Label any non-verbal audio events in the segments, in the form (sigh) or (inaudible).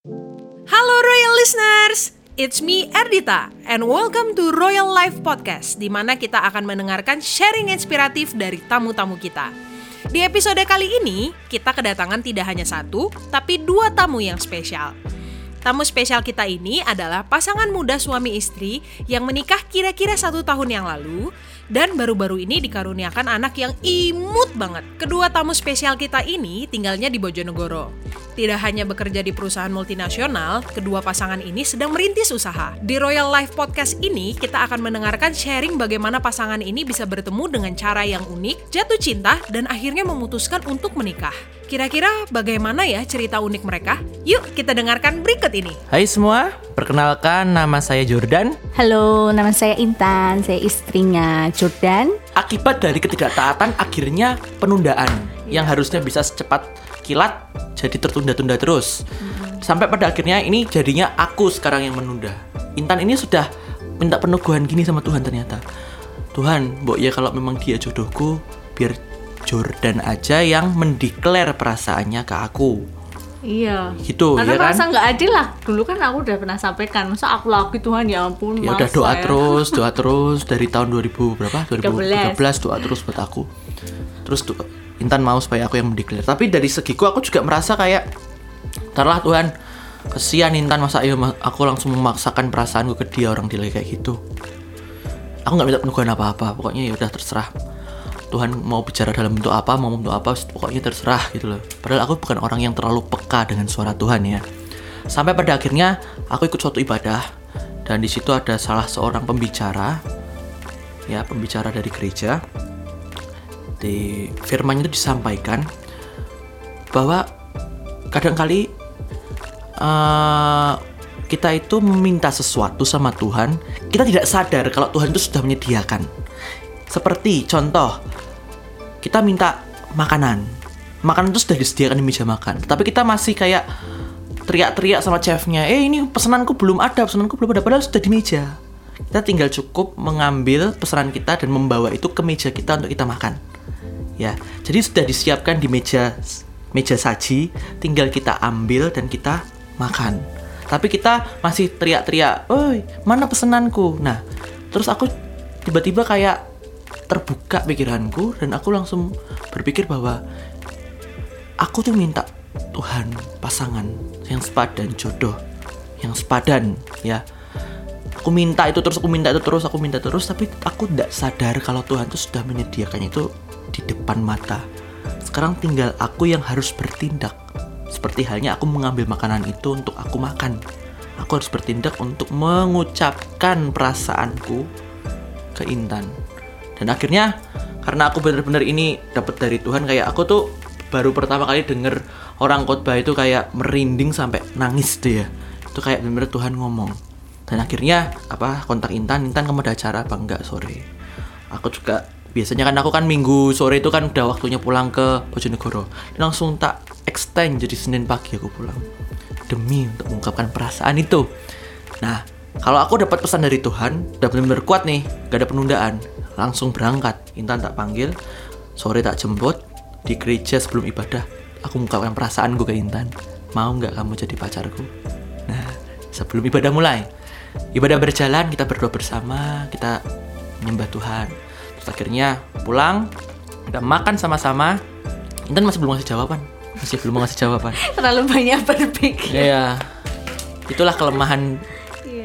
Halo Royal Listeners, it's me Erdita and welcome to Royal Life Podcast di mana kita akan mendengarkan sharing inspiratif dari tamu-tamu kita. Di episode kali ini, kita kedatangan tidak hanya satu, tapi dua tamu yang spesial. Tamu spesial kita ini adalah pasangan muda suami istri yang menikah kira-kira satu tahun yang lalu dan baru-baru ini dikaruniakan anak yang imut banget. Kedua tamu spesial kita ini tinggalnya di Bojonegoro. Tidak hanya bekerja di perusahaan multinasional, kedua pasangan ini sedang merintis usaha. Di Royal Life Podcast ini, kita akan mendengarkan sharing bagaimana pasangan ini bisa bertemu dengan cara yang unik, jatuh cinta, dan akhirnya memutuskan untuk menikah. Kira-kira bagaimana ya cerita unik mereka? Yuk kita dengarkan berikut ini. Hai semua, perkenalkan nama saya Jordan. Halo, nama saya Intan, saya istrinya Jordan. Akibat dari ketidaktaatan akhirnya penundaan yang harusnya bisa secepat kilat jadi tertunda-tunda terus. Sampai pada akhirnya ini jadinya aku sekarang yang menunda. Intan ini sudah minta peneguhan gini sama Tuhan ternyata. Tuhan, mbok ya kalau memang dia jodohku, biar Jordan aja yang mendeklar perasaannya ke aku. Iya. Gitu, Karena ya kan? merasa nggak adil lah. Dulu kan aku udah pernah sampaikan, masa aku lagi Tuhan ya ampun. Ya udah doa ya. terus, (laughs) doa terus dari tahun 2000 berapa? 13. 2013 doa terus buat aku. Terus tuh Intan mau supaya aku yang mendeklar. Tapi dari segiku aku juga merasa kayak Ntarlah Tuhan Kesian Intan masa ayo ma- aku langsung memaksakan perasaanku ke dia orang dia lagi kayak gitu Aku nggak minta peneguhan apa-apa Pokoknya ya udah terserah Tuhan mau bicara dalam bentuk apa, mau bentuk apa, pokoknya terserah gitu loh. Padahal aku bukan orang yang terlalu peka dengan suara Tuhan ya. Sampai pada akhirnya aku ikut suatu ibadah dan di situ ada salah seorang pembicara, ya pembicara dari gereja. Di firmannya itu disampaikan bahwa kadangkali eh, kita itu meminta sesuatu sama Tuhan, kita tidak sadar kalau Tuhan itu sudah menyediakan. Seperti contoh, kita minta makanan. Makanan itu sudah disediakan di meja makan. Tapi kita masih kayak teriak-teriak sama chefnya, eh ini pesananku belum ada, pesananku belum ada, padahal sudah di meja. Kita tinggal cukup mengambil pesanan kita dan membawa itu ke meja kita untuk kita makan. Ya, jadi sudah disiapkan di meja meja saji, tinggal kita ambil dan kita makan. Tapi kita masih teriak-teriak, "Oi, mana pesananku?" Nah, terus aku tiba-tiba kayak terbuka pikiranku dan aku langsung berpikir bahwa aku tuh minta Tuhan pasangan yang sepadan jodoh yang sepadan ya. Aku minta itu terus aku minta itu terus aku minta terus tapi aku tidak sadar kalau Tuhan tuh sudah menyediakannya itu di depan mata. Sekarang tinggal aku yang harus bertindak. Seperti halnya aku mengambil makanan itu untuk aku makan. Aku harus bertindak untuk mengucapkan perasaanku ke Intan dan akhirnya karena aku bener-bener ini dapat dari Tuhan kayak aku tuh baru pertama kali denger orang khotbah itu kayak merinding sampai nangis deh ya. Itu kayak bener-bener Tuhan ngomong. Dan akhirnya apa kontak Intan. Intan kamu ada acara apa enggak? Sore aku juga biasanya kan aku kan minggu sore itu kan udah waktunya pulang ke Bojonegoro. Langsung tak extend jadi Senin pagi aku pulang. Demi untuk mengungkapkan perasaan itu. Nah kalau aku dapat pesan dari Tuhan udah benar-benar kuat nih. Gak ada penundaan langsung berangkat. Intan tak panggil. Sore tak jemput. Di gereja sebelum ibadah aku mengungkapkan perasaanku ke Intan. Mau nggak kamu jadi pacarku? Nah sebelum ibadah mulai. Ibadah berjalan kita berdoa bersama kita menyembah Tuhan. Terus akhirnya pulang kita makan sama-sama. Intan masih belum ngasih jawaban. Masih belum ngasih jawaban. (laughs) Terlalu banyak berpikir. ya itulah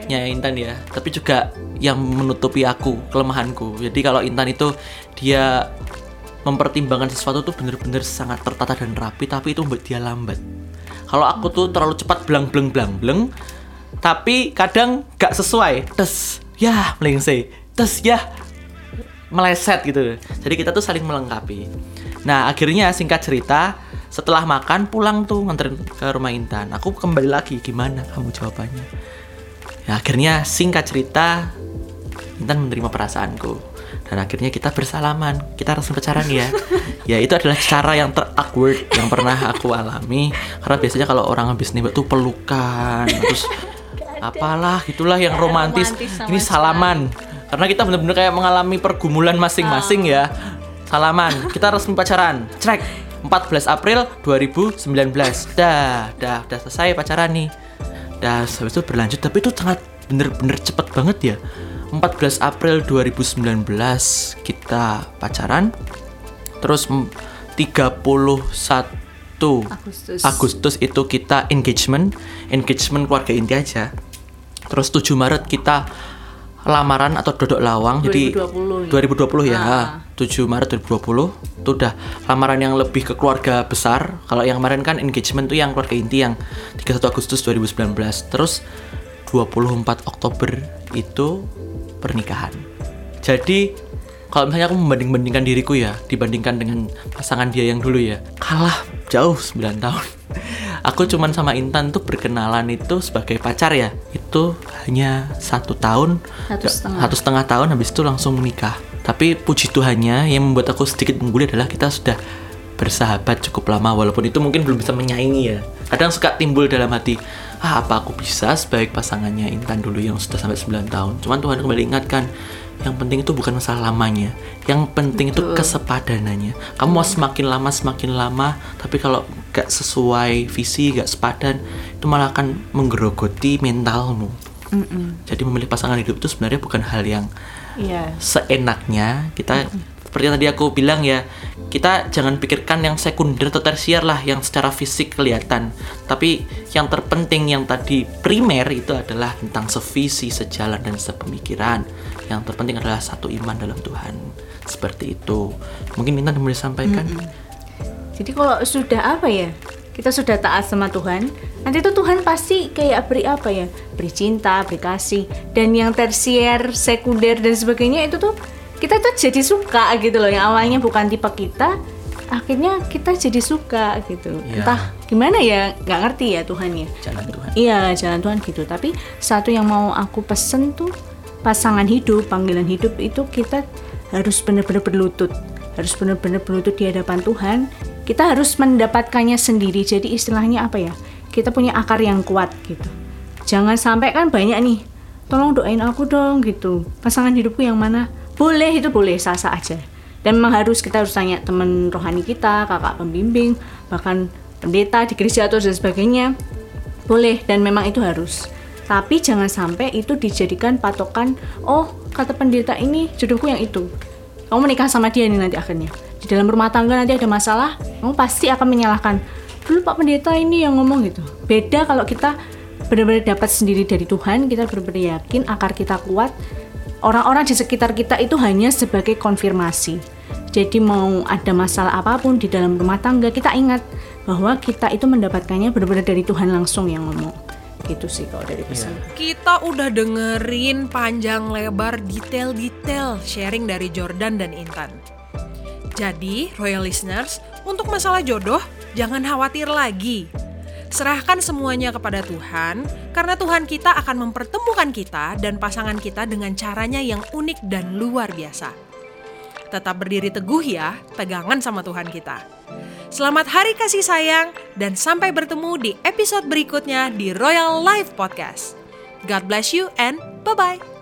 kelemahannya Intan ya. Tapi juga yang menutupi aku kelemahanku. Jadi kalau Intan itu dia mempertimbangkan sesuatu tuh bener-bener sangat tertata dan rapi tapi itu membuat dia lambat. Kalau aku tuh terlalu cepat blang blang blang blang tapi kadang gak sesuai. Tes ya melengse tes ya meleset gitu. Jadi kita tuh saling melengkapi. Nah akhirnya singkat cerita setelah makan pulang tuh nganterin ke rumah Intan. Aku kembali lagi gimana kamu jawabannya ya akhirnya singkat cerita Intan menerima perasaanku. Dan akhirnya kita bersalaman. Kita resmi pacaran ya. (laughs) Ya itu adalah cara yang ter awkward yang pernah aku alami. Karena biasanya kalau orang habis nembak tuh pelukan terus (laughs) apalah itulah yang romantis, romantis ini salaman. Karena kita benar-benar kayak mengalami pergumulan masing-masing ya. Salaman. Kita resmi pacaran. Cek 14 April 2019 dah dah dah selesai pacaran nih dan habis itu berlanjut. Tapi itu sangat bener-bener cepet banget ya. 14 April 2019 kita pacaran. Terus m- 31 Agustus. Agustus itu kita engagement. Engagement keluarga inti aja. Terus 7 Maret kita lamaran atau dodok lawang jadi 2020 ya? 2020 ya. Ah. 7 Maret 2020 itu udah lamaran yang lebih ke keluarga besar. Kalau yang kemarin kan engagement tuh yang keluarga inti yang 31 Agustus 2019 terus 24 Oktober itu pernikahan. Jadi kalau misalnya aku membanding-bandingkan diriku ya dibandingkan dengan pasangan dia yang dulu ya kalah jauh 9 tahun aku cuman sama Intan tuh berkenalan itu sebagai pacar ya. Itu hanya satu tahun Satu setengah. satu setengah tahun habis itu langsung menikah tapi puji Tuhannya yang membuat aku sedikit mengguli adalah kita sudah bersahabat cukup lama walaupun itu mungkin belum bisa menyaingi ya. Kadang suka timbul dalam hati ah apa aku bisa sebaik pasangannya Intan dulu yang sudah sampai 9 tahun? Cuman Tuhan kembali ingatkan yang penting itu bukan masalah lamanya. Yang penting itu kesepadanannya. Kamu mau semakin lama semakin lama tapi kalau gak sesuai visi gak sepadan itu malah akan menggerogoti mentalmu. Jadi memilih pasangan hidup itu sebenarnya bukan hal yang Iya. seenaknya. Kita seperti yang tadi aku bilang ya kita jangan pikirkan yang sekunder atau tersier lah yang secara fisik kelihatan. Tapi yang terpenting yang tadi primer itu adalah tentang sevisi sejalan dan sepemikiran. Yang terpenting adalah satu iman dalam Tuhan. Seperti itu. Mungkin Intan boleh sampaikan Jadi kalau sudah apa ya? Kita sudah taat sama Tuhan, nanti tuh Tuhan pasti kayak beri apa ya? Beri cinta, beri kasih. Dan yang tersier, sekunder dan sebagainya itu tuh kita tuh jadi suka gitu loh. Yang awalnya bukan tipe kita, akhirnya kita jadi suka gitu. Iya. Entah gimana ya, nggak ngerti ya Tuhan ya. jalan Tuhan Iya, jalan Tuhan gitu. Tapi satu yang mau aku pesen tuh pasangan hidup, panggilan hidup itu kita harus benar-benar berlutut. Harus benar-benar berlutut di hadapan Tuhan. Kita harus mendapatkannya sendiri. Jadi istilahnya apa ya? Kita punya akar yang kuat gitu. Jangan sampai kan banyak nih. Tolong doain aku dong gitu. Pasangan hidupku yang mana? Boleh itu boleh sah-sah aja. Dan memang harus kita harus tanya teman rohani kita, kakak pembimbing, bahkan pendeta di gereja atau dan sebagainya boleh dan memang itu harus tapi jangan sampai itu dijadikan patokan oh kata pendeta ini jodohku yang itu kamu menikah sama dia nih nanti akhirnya di dalam rumah tangga nanti ada masalah kamu pasti akan menyalahkan. Dulu pak pendeta ini yang ngomong gitu beda kalau kita benar-benar dapat sendiri dari Tuhan kita benar-benar yakin akar kita kuat orang-orang di sekitar kita itu hanya sebagai konfirmasi. Jadi mau ada masalah apa pun di dalam rumah tangga kita ingat bahwa kita itu mendapatkannya benar-benar dari Tuhan langsung yang ngomong. Gitu sih kalau dari pesan. Kita udah dengerin panjang lebar detail-detail sharing dari Jordan dan Intan. Jadi, Royal Listeners, untuk masalah jodoh, jangan khawatir lagi. Serahkan semuanya kepada Tuhan, karena Tuhan kita akan mempertemukan kita dan pasangan kita dengan caranya yang unik dan luar biasa. Tetap berdiri teguh ya, pegangan sama Tuhan kita. Selamat hari kasih sayang, dan sampai bertemu di episode berikutnya di Royal Life Podcast. God bless you and bye-bye.